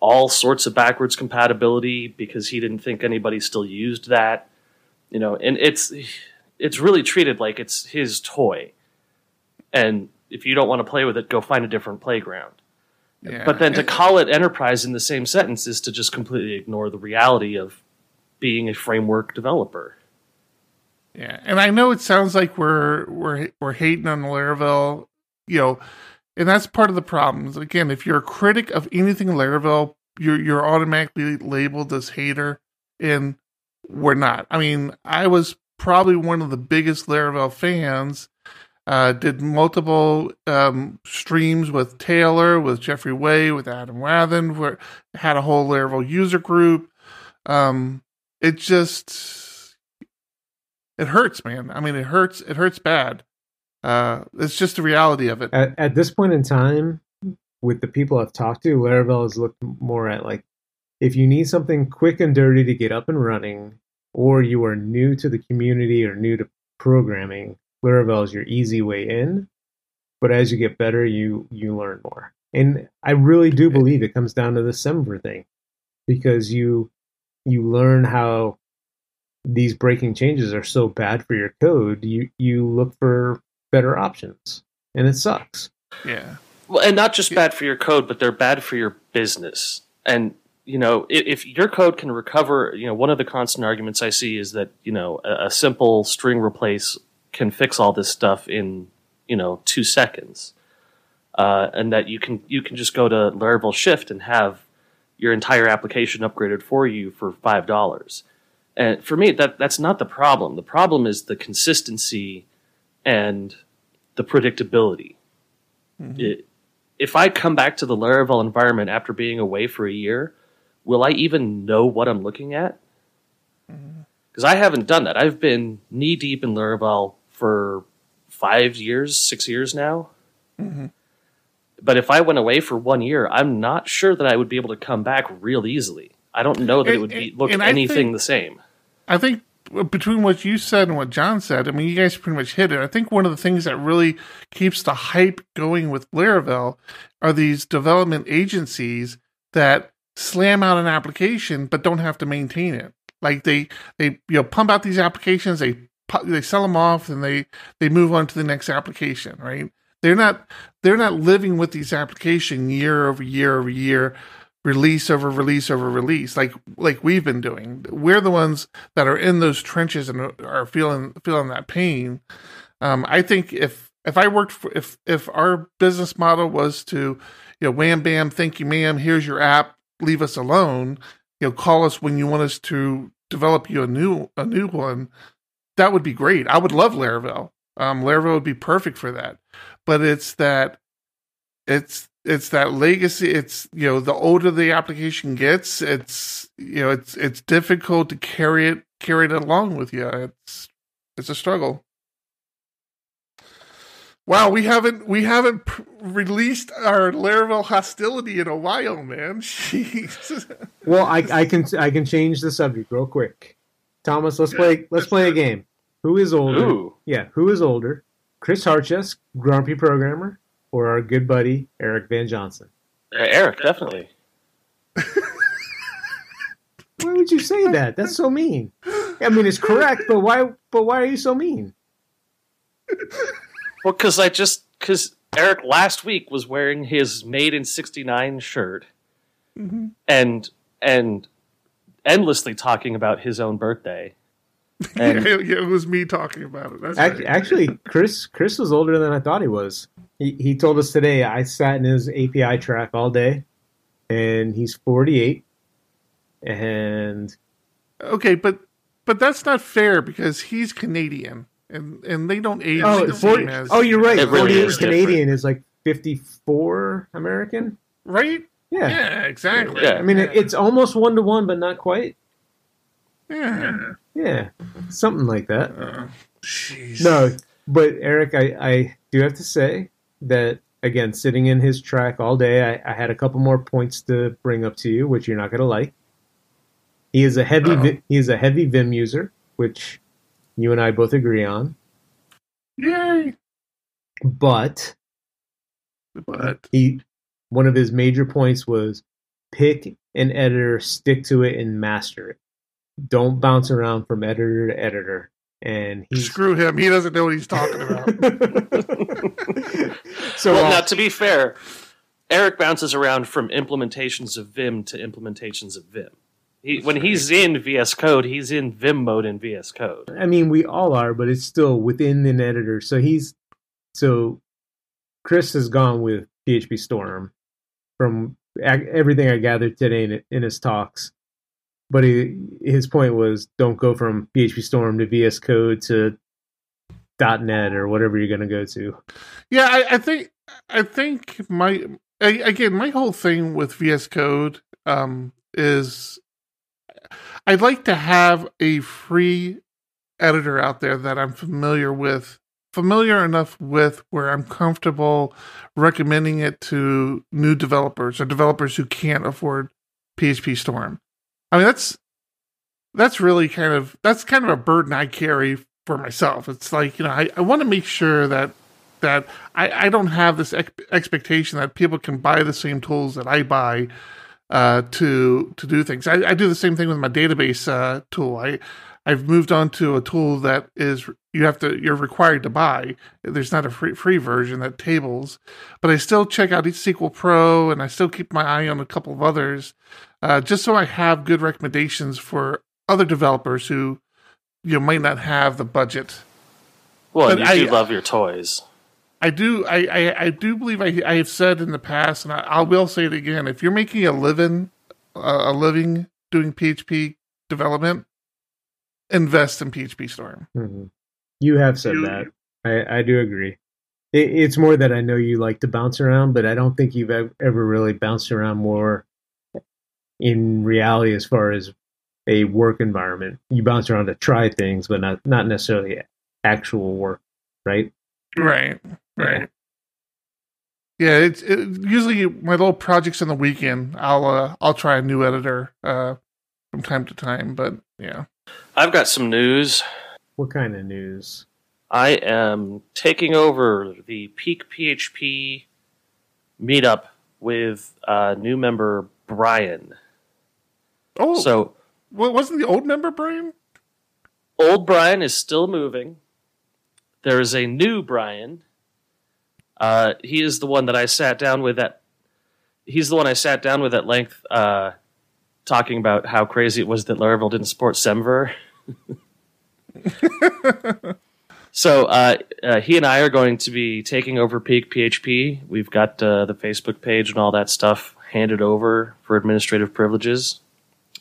all sorts of backwards compatibility because he didn't think anybody still used that. You know, and it's it's really treated like it's his toy. And if you don't want to play with it, go find a different playground. Yeah. But then to call it enterprise in the same sentence is to just completely ignore the reality of being a framework developer. Yeah, and I know it sounds like we're we're we're hating on Laravel, you know, and that's part of the problems. Again, if you're a critic of anything Laravel, you're you're automatically labeled as hater, and we're not. I mean, I was probably one of the biggest Laravel fans uh, did multiple um, streams with Taylor, with Jeffrey Way, with Adam Wathan, where had a whole Laravel user group. Um, it just it hurts, man. I mean, it hurts. It hurts bad. Uh, it's just the reality of it. At, at this point in time, with the people I've talked to, Laravel has looked more at like if you need something quick and dirty to get up and running, or you are new to the community or new to programming, Laravel is your easy way in. But as you get better, you you learn more. And I really do believe it comes down to the Semver thing, because you you learn how these breaking changes are so bad for your code. You you look for better options, and it sucks. Yeah. Well, and not just bad for your code, but they're bad for your business. And you know, if, if your code can recover, you know, one of the constant arguments I see is that you know a, a simple string replace can fix all this stuff in you know two seconds, uh, and that you can you can just go to Laravel Shift and have your entire application upgraded for you for five dollars. And for me, that that's not the problem. The problem is the consistency and the predictability. It, if I come back to the Laravel environment after being away for a year, will I even know what I'm looking at? Because I haven't done that. I've been knee deep in Laravel for five years, six years now. But if I went away for one year, I'm not sure that I would be able to come back real easily. I don't know that it would be look anything think- the same. I think between what you said and what John said, I mean, you guys pretty much hit it. I think one of the things that really keeps the hype going with Laravel are these development agencies that slam out an application but don't have to maintain it. Like they they you know pump out these applications, they they sell them off, and they they move on to the next application. Right? They're not they're not living with these application year over year over year release over release over release like like we've been doing. We're the ones that are in those trenches and are feeling feeling that pain. Um i think if if i worked for if if our business model was to you know wham bam thank you ma'am here's your app leave us alone you know call us when you want us to develop you a new a new one that would be great. I would love laravel. Um laravel would be perfect for that. But it's that it's it's that legacy it's you know the older the application gets it's you know it's it's difficult to carry it carry it along with you it's it's a struggle wow we haven't we haven't p- released our laravel hostility in a while man jeez Well, I, I can I can change the subject real quick. Thomas, let's play let's play a game. Who is older? Ooh. Yeah, who is older? Chris Hartjes, grumpy programmer, or our good buddy Eric Van Johnson? Uh, Eric, definitely. Why would you say that? That's so mean. I mean, it's correct, but why? But why are you so mean? Well, because I just because Eric last week was wearing his Made in '69 shirt, and and endlessly talking about his own birthday. And yeah, yeah, it was me talking about it that's Ac- right. Actually, Chris Chris was older than I thought he was. He he told us today. I sat in his API track all day, and he's forty eight. And okay but but that's not fair because he's canadian and and they don't age oh, the 40, same as oh, you're right. Really Forty eight is Canadian is like fifty four American. right Yeah. yeah exactly Yeah. I mean, it, it's almost one to one, but not quite. yeah Yeah, something like that. Jeez. No, but Eric, I, I do have to say that again, sitting in his track all day, I, I had a couple more points to bring up to you, which you're not going to like. He is a heavy vi- he is a heavy Vim user, which you and I both agree on. Yay! But But he one of his major points was pick an editor, stick to it, and master it. Don't bounce around from editor to editor. And he's screw him. He doesn't know what he's talking about. so well, uh, now to be fair, Eric bounces around from implementations of Vim to implementations of Vim. He, when he's in VS Code, he's in Vim mode in VS Code. I mean, we all are, but it's still within an editor. So he's so Chris has gone with PHP Storm from everything I gathered today in, in his talks. But he, his point was don't go from PHP Storm to VS Code to .NET or whatever you're going to go to. yeah, I, I think I think my I, again my whole thing with VS Code um, is I'd like to have a free editor out there that I'm familiar with familiar enough with where I'm comfortable recommending it to new developers or developers who can't afford PHP Storm. I mean, that's that's really kind of that's kind of a burden I carry for myself. It's like you know I, I want to make sure that that I, I don't have this ex- expectation that people can buy the same tools that I buy uh, to to do things. I, I, do the same thing with my database uh, tool. I I've moved on to a tool that is you have to you're required to buy. There's not a free free version that tables, but I still check out SQL Pro and I still keep my eye on a couple of others, uh, just so I have good recommendations for other developers who you know might not have the budget. Well, but you I, do love your toys. I do. I, I, I do believe I, I have said in the past, and I, I will say it again. If you're making a living, uh, a living doing PHP development, invest in PHP Storm. Mm-hmm. You have said you, that. I, I do agree. It, it's more that I know you like to bounce around, but I don't think you've ever really bounced around more in reality as far as a work environment. You bounce around to try things, but not not necessarily actual work, right? Right. Right. Yeah, it's it, usually my little projects on the weekend. I'll uh, I'll try a new editor uh, from time to time, but yeah. I've got some news. What kind of news? I am taking over the PeakPHP meetup with uh, new member Brian. Oh, so wasn't the old member Brian? Old Brian is still moving. There is a new Brian. Uh, he is the one that I sat down with at. He's the one I sat down with at length, uh, talking about how crazy it was that Laravel didn't support Semver. so uh, uh, he and I are going to be taking over PeakPHP. We've got uh, the Facebook page and all that stuff handed over for administrative privileges,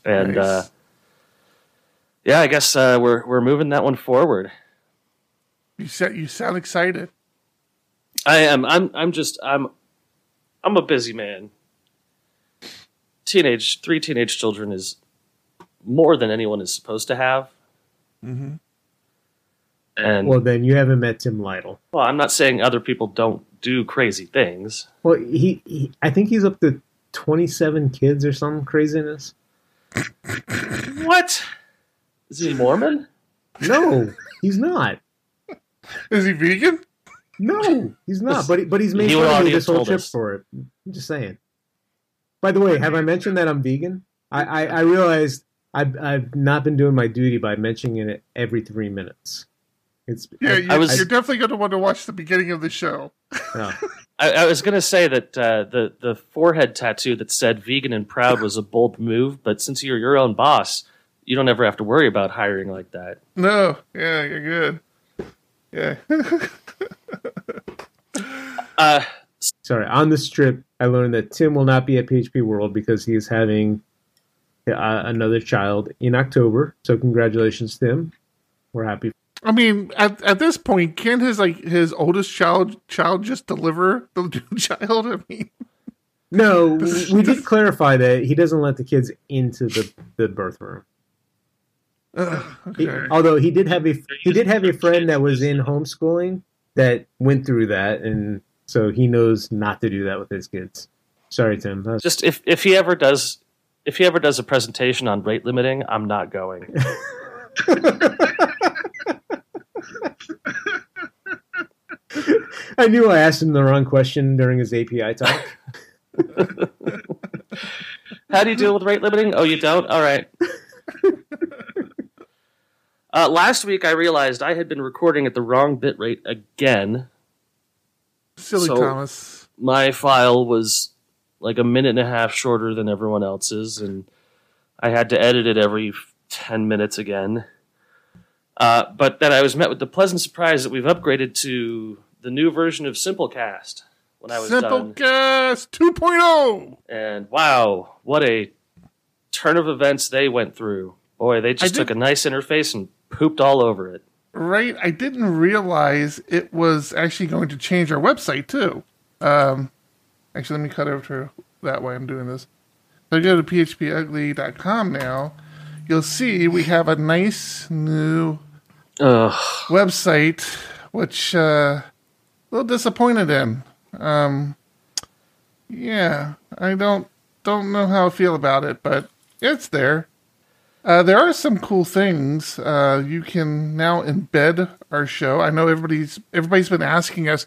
and nice. Uh, yeah, I guess uh, we're we're moving that one forward. You said you sound excited. I am. I'm. I'm just. I'm. I'm a busy man. Teenage, three teenage children is more than anyone is supposed to have. Mm-hmm. And well, then you haven't met Tim Lytle. Well, I'm not saying other people don't do crazy things. Well, he, he I think he's up to 27 kids or some craziness. what? Is he Mormon? No, he's not. Is he vegan? No, he's not. But but he's made fun of this whole trip us. for it. I'm just saying. By the way, have I mentioned that I'm vegan? I, I, I realized I've I've not been doing my duty by mentioning it every three minutes. It's yeah, I, you're, was, you're definitely going to want to watch the beginning of the show. I, I, was going to say that uh, the the forehead tattoo that said "vegan and proud" was a bold move, but since you're your own boss, you don't ever have to worry about hiring like that. No, yeah, you're good. Yeah. uh, Sorry, on the strip, I learned that Tim will not be at PHP World because he is having uh, another child in October. So congratulations, Tim. We're happy. I mean, at at this point, can his like his oldest child child just deliver the new child? I mean, no, we did clarify that he doesn't let the kids into the the birth room. Uh, okay. he, although he did have a he did have a friend that was in homeschooling that went through that, and so he knows not to do that with his kids. Sorry, Tim. Just if if he ever does if he ever does a presentation on rate limiting, I'm not going. I knew I asked him the wrong question during his API talk. How do you deal with rate limiting? Oh, you don't? All right. Uh, last week, I realized I had been recording at the wrong bitrate again. Silly so Thomas. My file was like a minute and a half shorter than everyone else's, and I had to edit it every 10 minutes again. Uh, but then I was met with the pleasant surprise that we've upgraded to the new version of Simplecast when I was Simplecast 2.0. And wow, what a turn of events they went through. Boy, they just took a nice interface and pooped all over it. Right. I didn't realize it was actually going to change our website too. Um, actually, let me cut over to that way I'm doing this. So I go to phpugly.com now. You'll see we have a nice new Ugh. website which uh, a little disappointed in. Um, yeah, I don't don't know how I feel about it, but it's there. Uh, there are some cool things. Uh, you can now embed our show. I know everybody's everybody's been asking us,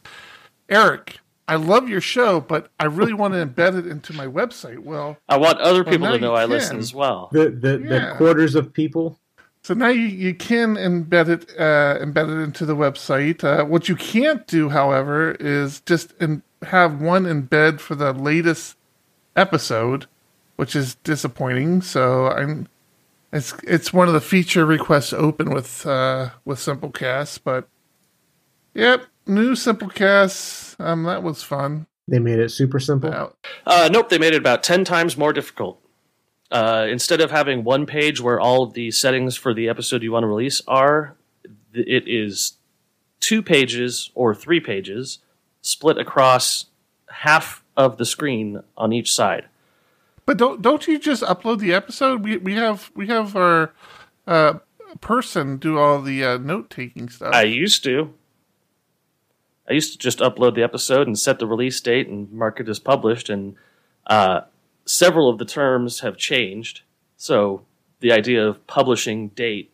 Eric. I love your show, but I really want to embed it into my website. Well, I want other people now to know I can. listen as well. The the, Yeah. the quarters of people. So now you, you can embed it uh, embed it into the website. Uh, what you can't do, however, is just in, have one embed for the latest episode, which is disappointing. So I'm it's it's one of the feature requests open with uh, with Simplecast, but yep, new Simplecast. Um, that was fun. They made it super simple. Uh, nope, they made it about 10 times more difficult. Uh, instead of having one page where all of the settings for the episode you want to release are, it is two pages or three pages split across half of the screen on each side. But don't don't you just upload the episode? We we have we have our uh, person do all the uh, note taking stuff. I used to. I used to just upload the episode and set the release date and mark it as published. And uh, several of the terms have changed. So the idea of publishing date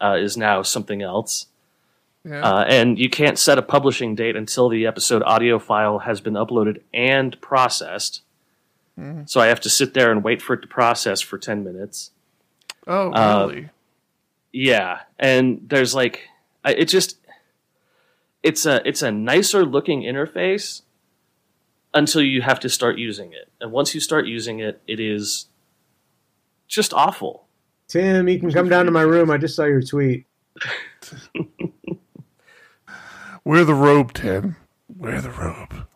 uh, is now something else. yeah. Uh, and you can't set a publishing date until the episode audio file has been uploaded and processed. So I have to sit there and wait for it to process for 10 minutes. oh, uh, really? Yeah, and there's like I- it just it's a it's a nicer looking interface until you have to start using it. And once you start using it, it is just awful. Tim, you can come down to my room. I just saw your tweet. Wear the robe, Tim. Wear the robe.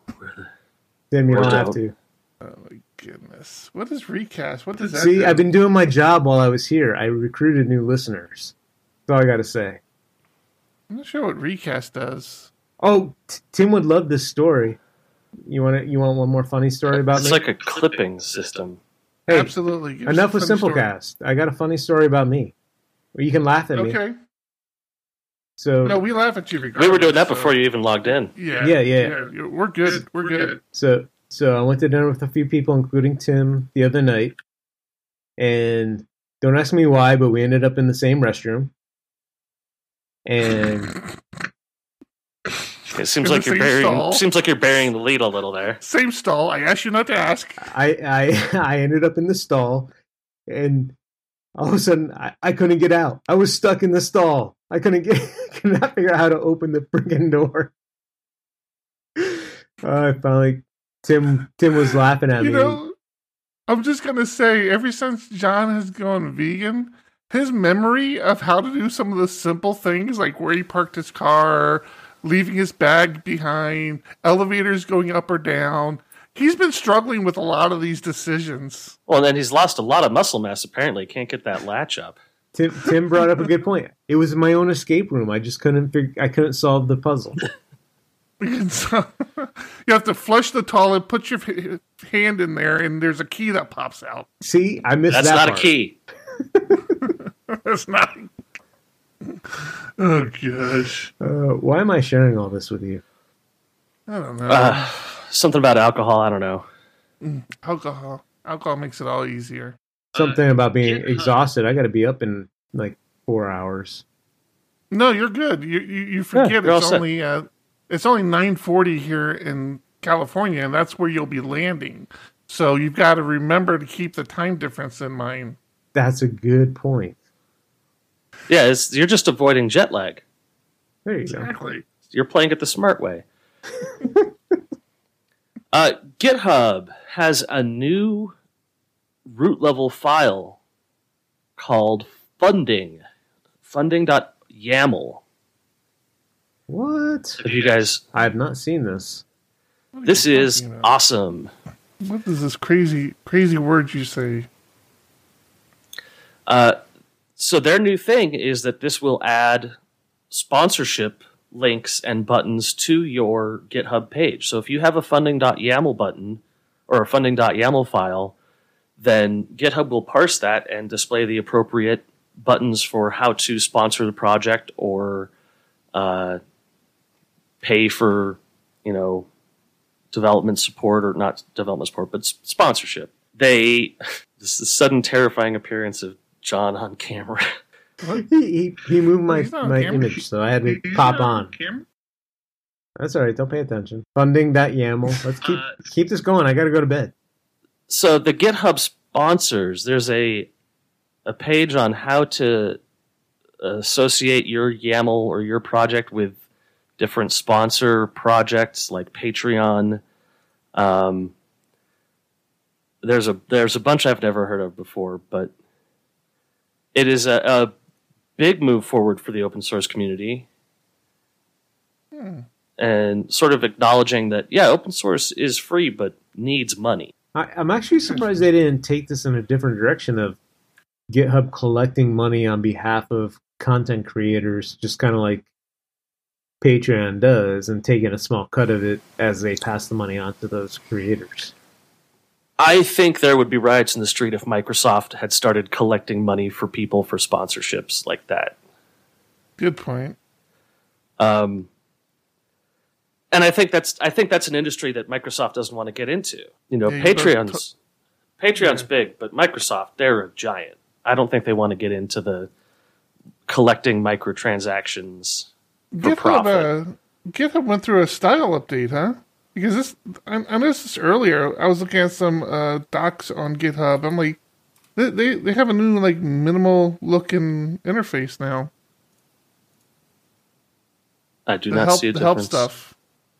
Tim, you don't have don't. to. Oh my goodness. What is recast? What does that See, do? I've been doing my job while I was here. I recruited new listeners. That's all I got to say. I'm not sure what recast does. Oh, t- Tim would love this story. You want to, You want one more funny story about It's me? It's like a clipping system. hey, Absolutely. Give enough with funny story. Simplecast. I got a funny story about me. Well, you can laugh at me. Okay. So, No, we laugh at you regardless. We were doing that so- before you even logged in. Yeah. Yeah, yeah. you- We're good. We're good. so, so I went to dinner with a few people, including Tim, the other night. And don't ask me why, but we ended up in the same restroom. And It seems like you're same burying stall? seems like you're burying the lead a little there. Same stall. I asked you not to ask. I, I, I ended up in the stall, and all of a sudden, I, I couldn't get out. I was stuck in the stall. I couldn't get, could not figure out how to open the freaking door. Uh, I finally, Tim, Tim was laughing at You me. know, I'm just gonna say, ever since John has gone vegan, his memory of how to do some of the simple things, like where he parked his car, leaving his bag behind, elevators going up or down, he's been struggling with a lot of these decisions. Well, and then he's lost a lot of muscle mass. Apparently, can't get that latch up. Tim, Tim brought up a good point. It was my own escape room. I just couldn't figure. I couldn't solve the puzzle. Because you have to flush the toilet, put your hand in there, and there's a key that pops out. See, I missed That's that not part. a key. That's not. Oh gosh, Uh, why am I sharing all this with you? I don't know. Uh, something about alcohol. I don't know. alcohol, alcohol makes it all easier. Something about being GitHub. exhausted. I got to be up in like four hours. No, you're good. You you, you forget you're it's only uh, it's only nine forty here in California, and that's where you'll be landing. So you've got to remember to keep the time difference in mind. That's a good point. Yeah, it's, you're just avoiding jet lag. There you go. Exactly. You're playing it the smart way. uh, GitHub has a new root level file called funding. Funding.yaml. What? Have you guys? I have not seen this. This is about? awesome. What is this crazy crazy word you say? Uh, so their new thing is that this will add sponsorship links and buttons to your GitHub page. So if you have a funding.yaml button or a funding.yaml file, then GitHub will parse that and display the appropriate buttons for how to sponsor the project or uh, pay for, you know, development support or not development support, but s- sponsorship. They this is sudden terrifying appearance of John on camera. He, he, he moved my, He's not on my camera. image, so I had to He's pop not on. camera. That's all right. Don't pay attention. Funding that YAML. Let's keep Uh, keep this going. I got to go to bed. so the GitHub sponsors, there's a a page on how to associate your YAML or your project with different sponsor projects like Patreon. Um, there's a there's a bunch I've never heard of before, but it is a, a big move forward for the open source community. Hmm. And sort of acknowledging that, yeah, open source is free, but needs money. I, I'm actually surprised they didn't take this in a different direction of GitHub collecting money on behalf of content creators, just kind of like Patreon does, and taking a small cut of it as they pass the money on to those creators. I think there would be riots in the street if Microsoft had started collecting money for people for sponsorships like that. Good point. Um, and I think that's I think that's an industry that Microsoft doesn't want to get into. You know, Yeah, you both Patreon's Patreon's Yeah. big, but Microsoft they're a giant. I don't think they want to get into the collecting microtransactions for GitHub, profit. uh, GitHub went through a style update, huh? Because this, I, I noticed this earlier. I was looking at some uh, docs on GitHub. I'm like, they, they they have a new like minimal looking interface now. I do The not help, see a the help stuff.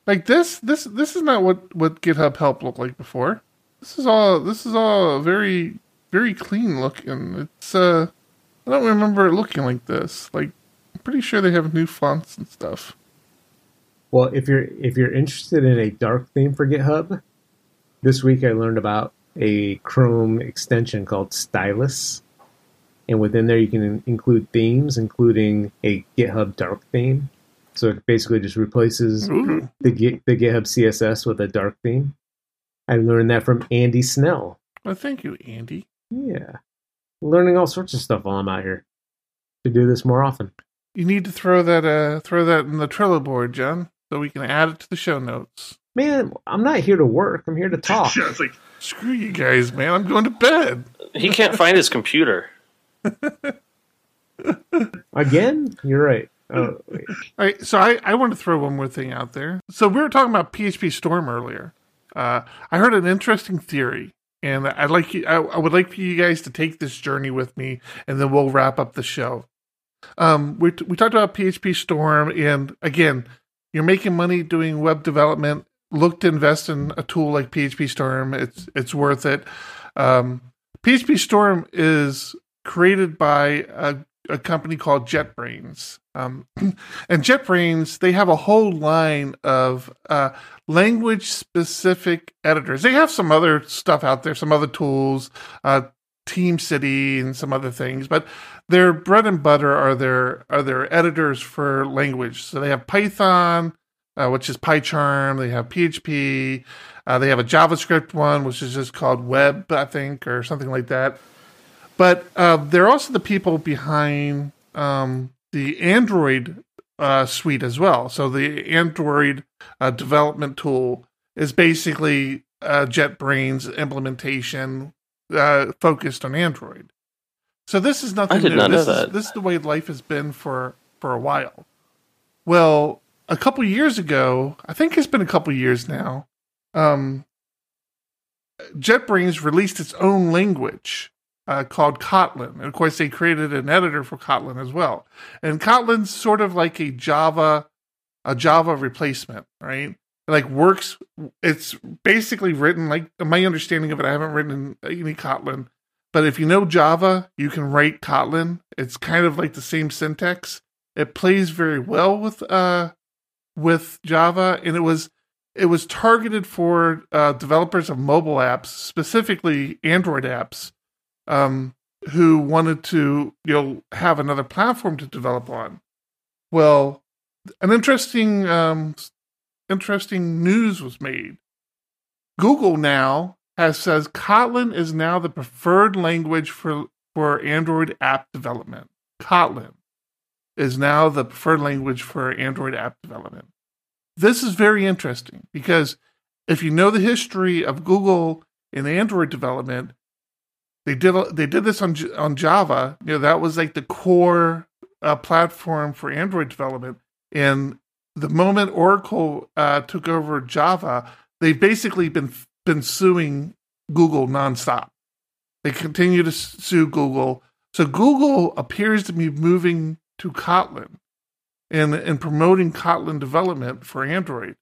Like this, this this is not what what GitHub help looked like before. This is all this is all very very clean looking. It's uh, I don't remember it looking like this. Like, pretty sure they have new fonts and stuff. Well, if you're if you're interested in a dark theme for GitHub, this week I learned about a Chrome extension called Stylus, and within there you can include themes, including a GitHub dark theme. So it basically just replaces Ooh. the the GitHub CSS with a dark theme. I learned that from Andy Snell. Well, thank you, Andy. Yeah, learning all sorts of stuff while I'm out here. To do this more often. You need to throw that uh throw that in the Trello board, John, so we can add it to the show notes. Man, I'm not here to work. I'm here to talk. Yeah, it's like screw you guys, man. I'm going to bed. He can't find his computer. Again, you're right. Oh. All right, so I, I want to throw one more thing out there. So we were talking about PHP Storm earlier. Uh, I heard an interesting theory, and I'd like you, I, I would like for you guys to take this journey with me, and then we'll wrap up the show. Um, we we talked about PHP Storm, and again, you're making money doing web development. Look to invest in a tool like PHP Storm. It's it's worth it. Um, PHP Storm is created by a, a company called JetBrains. Um, and JetBrains, they have a whole line of uh, language specific editors. They have some other stuff out there, some other tools, uh, Team City, and some other things, but their bread and butter are their are their editors for language. So they have Python, uh, which is PyCharm. They have PHP. Uh, they have a JavaScript one, which is just called Web, I think, or something like that. But uh, they're also the people behind um, the Android uh, suite as well. So the Android uh, development tool is basically uh, JetBrains implementation uh, focused on Android. So this is nothing I did new. not know this, Is, that. this is the way life has been for for a while. Well, a couple years ago, I think it's been a couple years now. Um, JetBrains released its own language uh, called Kotlin. And of course, they created an editor for Kotlin as well. And Kotlin's sort of like a Java, a Java replacement, right? Like works. It's basically written like my understanding of it. I haven't written any Kotlin, but if you know Java, you can write Kotlin. It's kind of like the same syntax. It plays very well with uh with Java, and it was it was targeted for uh, developers of mobile apps, specifically Android apps, um, who wanted to you know have another platform to develop on. Well, an interesting um, interesting news was made. Google now has says Kotlin is now the preferred language for for Android app development. Kotlin is now the preferred language for Android app development. this is very interesting because if you know the history of Google in Android development, they did they did this on on Java. You know that was like the core uh, platform for Android development. And the moment Oracle uh, took over Java, they've basically been been suing Google nonstop. They continue to sue Google. So Google appears to be moving to Kotlin and, and promoting Kotlin development for Android.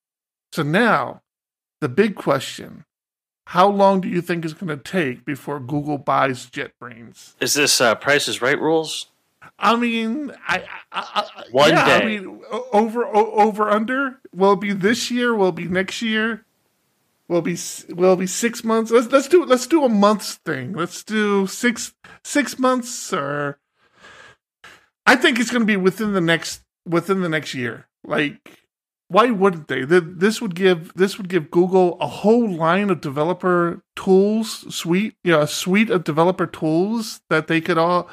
So now, the big question how long do you think it's going to take before Google buys JetBrains? Is this uh, Price is Right rules? I mean, I, I, I one yeah, day. I mean, over over under. Will it be this year? Will it be next year? Will be will be six months? Let's let's do let's do a months thing. Let's do six six months or. I think it's going to be within the next within the next year. Like, why wouldn't they? This would give this would give Google a whole line of developer tools suite, you know, a suite of developer tools that they could all.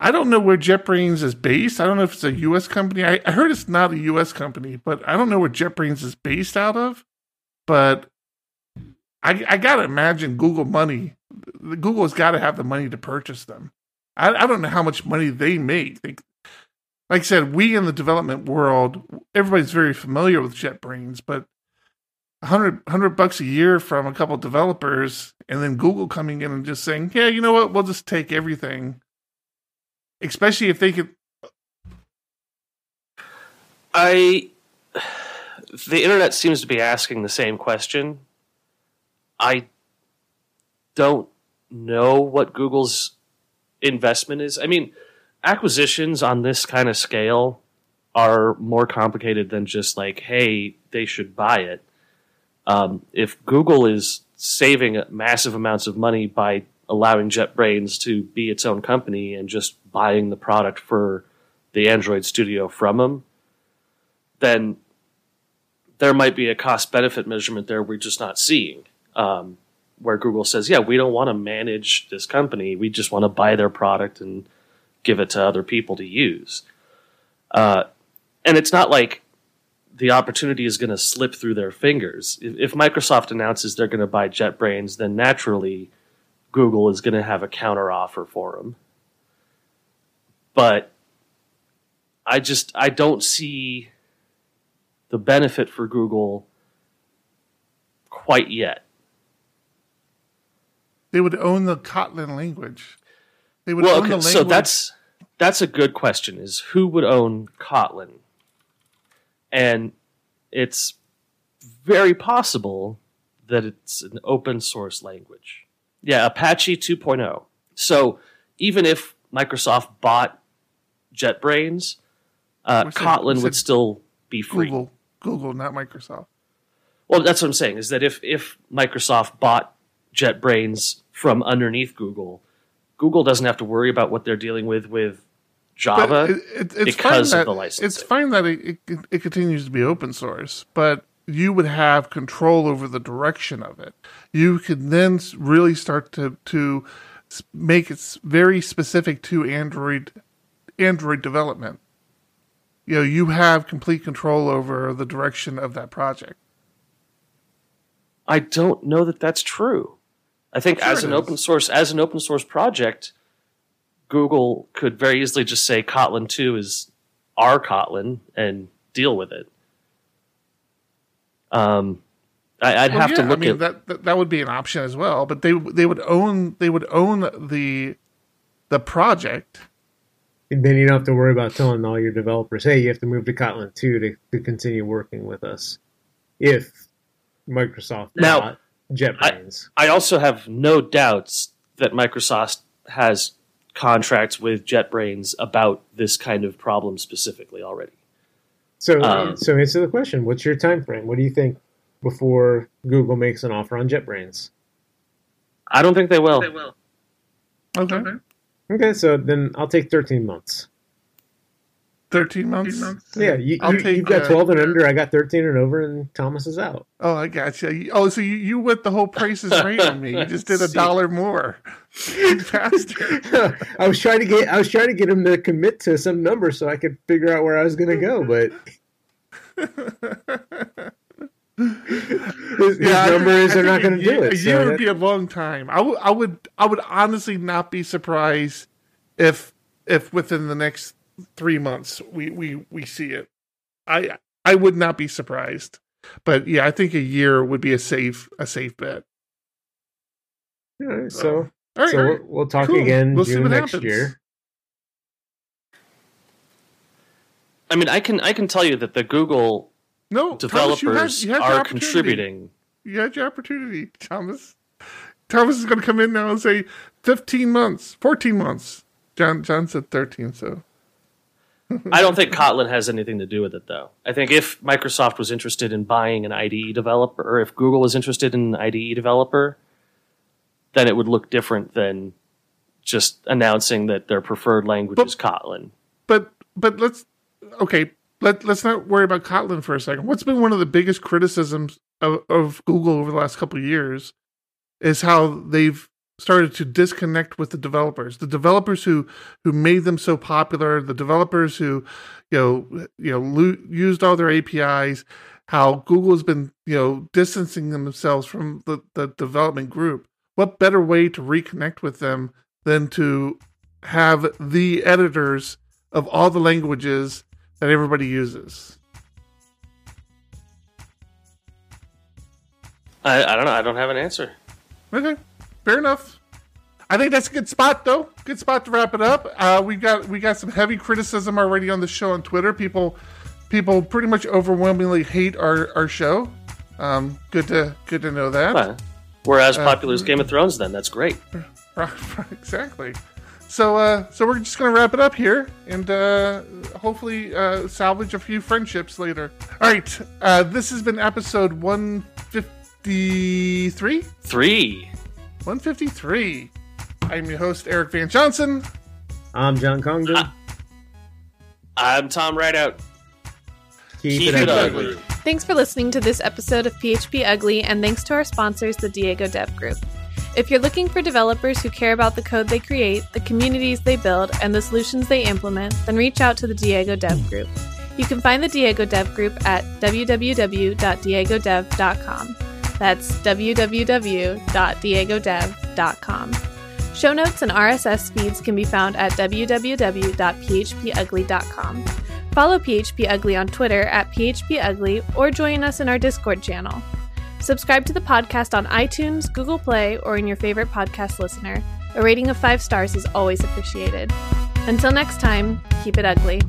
I don't know where JetBrains is based. I don't know if it's a U.S. company. I, I heard it's not a U.S. company, but I don't know where JetBrains is based out of. But I, I gotta imagine Google money. Google's got to have the money to purchase them. I, I don't know how much money they make. They, like I said, we in the development world, everybody's very familiar with JetBrains, but 100, 100 bucks a year from a couple developers, and then Google coming in and just saying, "Yeah, you know what? We'll just take everything." Especially if they could. I. The internet seems to be asking the same question. I don't know what Google's investment is. I mean, acquisitions on this kind of scale are more complicated than just like, hey, they should buy it. Um, if Google is saving massive amounts of money by allowing JetBrains to be its own company and just buying the product for the Android Studio from them, then there might be a cost benefit measurement there we're just not seeing. Um, where Google says, yeah, we don't want to manage this company. We just want to buy their product and give it to other people to use. Uh, and it's not like the opportunity is going to slip through their fingers. If, if Microsoft announces they're going to buy JetBrains, then naturally Google is going to have a counter offer for them. But I just I don't see the benefit for Google quite yet. They would own the Kotlin language. They would well, own okay, the language. so that's that's a good question. Is who would own Kotlin? And it's very possible that it's an open source language. Yeah, Apache 2.0. So even if Microsoft bought JetBrains, uh, said- Kotlin would still be free. Google, Google, not Microsoft. Well, that's what I'm saying is that if if Microsoft bought JetBrains from underneath Google, Google doesn't have to worry about what they're dealing with with Java. It, it, it's because fine of that, the licensing. It's fine that it, it, it continues to be open source, but you would have control over the direction of it. You could then really start to to make it very specific to Android Android development. You know, you have complete control over the direction of that project. I don't know that that's true. I think Sure as an is. open source as an open source project, Google could very easily just say Kotlin 2 is our Kotlin and deal with it. Um, I, I'd Well, have to look I mean, at that, that that would be an option as well, but they they would own they would own the the project. And then you don't have to worry about telling all your developers, "Hey, you have to move to Kotlin 2 to, to continue working with us." If Microsoft Now, bought JetBrains, I also have no doubts that Microsoft has contracts with JetBrains about this kind of problem specifically already. so um, so answer the question: What's your time frame? What do you think before Google makes an offer on JetBrains? I don't think they will. they will. Okay, Okay, so then I'll take 13 months. thirteen months. Yeah, you, I'll you, take, you've got uh, 12 and under. I got 13 and over, and Thomas is out. Oh, I got you. Oh, so you, you went the whole price is right on me. You just did a See. dollar more. You bastard. I was trying to get I was trying to get him to commit to some number so I could figure out where I was going to go, but His, his Yeah, I number is they're not going to do year- it. A so year that- would be a long time. I would, I would, I would honestly not be surprised if, if within the next three months we we we see it. I I would not be surprised. But yeah, I think a year would be a safe a safe bet. All right, so All right, so we'll, we'll talk Cool. again We'll see June what next happens. year. I mean, I can I can tell you that the Google no Thomas, you had- developers you had are contributing. You had your opportunity, Thomas. Thomas is going to come in now and say fifteen months, fourteen months. John John said thirteen, so I don't think Kotlin has anything to do with it, though. I think if Microsoft was interested in buying an IDE developer, or if Google was interested in an IDE developer, then it would look different than just announcing that their preferred language But- is Kotlin. but but let's okay let, let's not worry about kotlin for a second. What's been one of the biggest criticisms of, of google over the last couple of years is how they've started to disconnect with the developers. The developers who who made them so popular the developers who you know you know lo- used all their apis how google has been you know distancing themselves from the, the development group. What better way to reconnect with them than to have the editors of all the languages that everybody uses. I, I don't know. I don't have an answer. Okay, fair enough. I think that's a good spot, though. Good spot to wrap it up. Uh, we got we got some heavy criticism already on the show on Twitter. People people pretty much overwhelmingly hate our, our show. Um, good to good to know that. Well, we're as popular as Game of Thrones, then. That's great. Right, right, exactly. So, uh, so we're just gonna wrap it up here, and uh, hopefully uh, salvage a few friendships later. All right, uh, this has been episode one fifty three. Three. One fifty three. I'm your host Eric Van Johnson. I'm John Congdon. Ah. I'm Tom Rideout. Keep, Keep it it ugly. ugly. Thanks for listening to this episode of PHP Ugly, and thanks to our sponsors, the Diego Dev Group. If you're looking for developers who care about the code they create, the communities they build, and the solutions they implement, then reach out to the Diego Dev Group. You can find the Diego Dev Group at www.diegodev.com. That's www.diegodev.com. Show notes and RSS feeds can be found at www.phpugly.com. Follow PHP Ugly on Twitter at PHP Ugly or join us in our Discord channel. Subscribe to the podcast on iTunes, Google Play, or in your favorite podcast listener. A rating of five stars is always appreciated. Until next time, keep it ugly.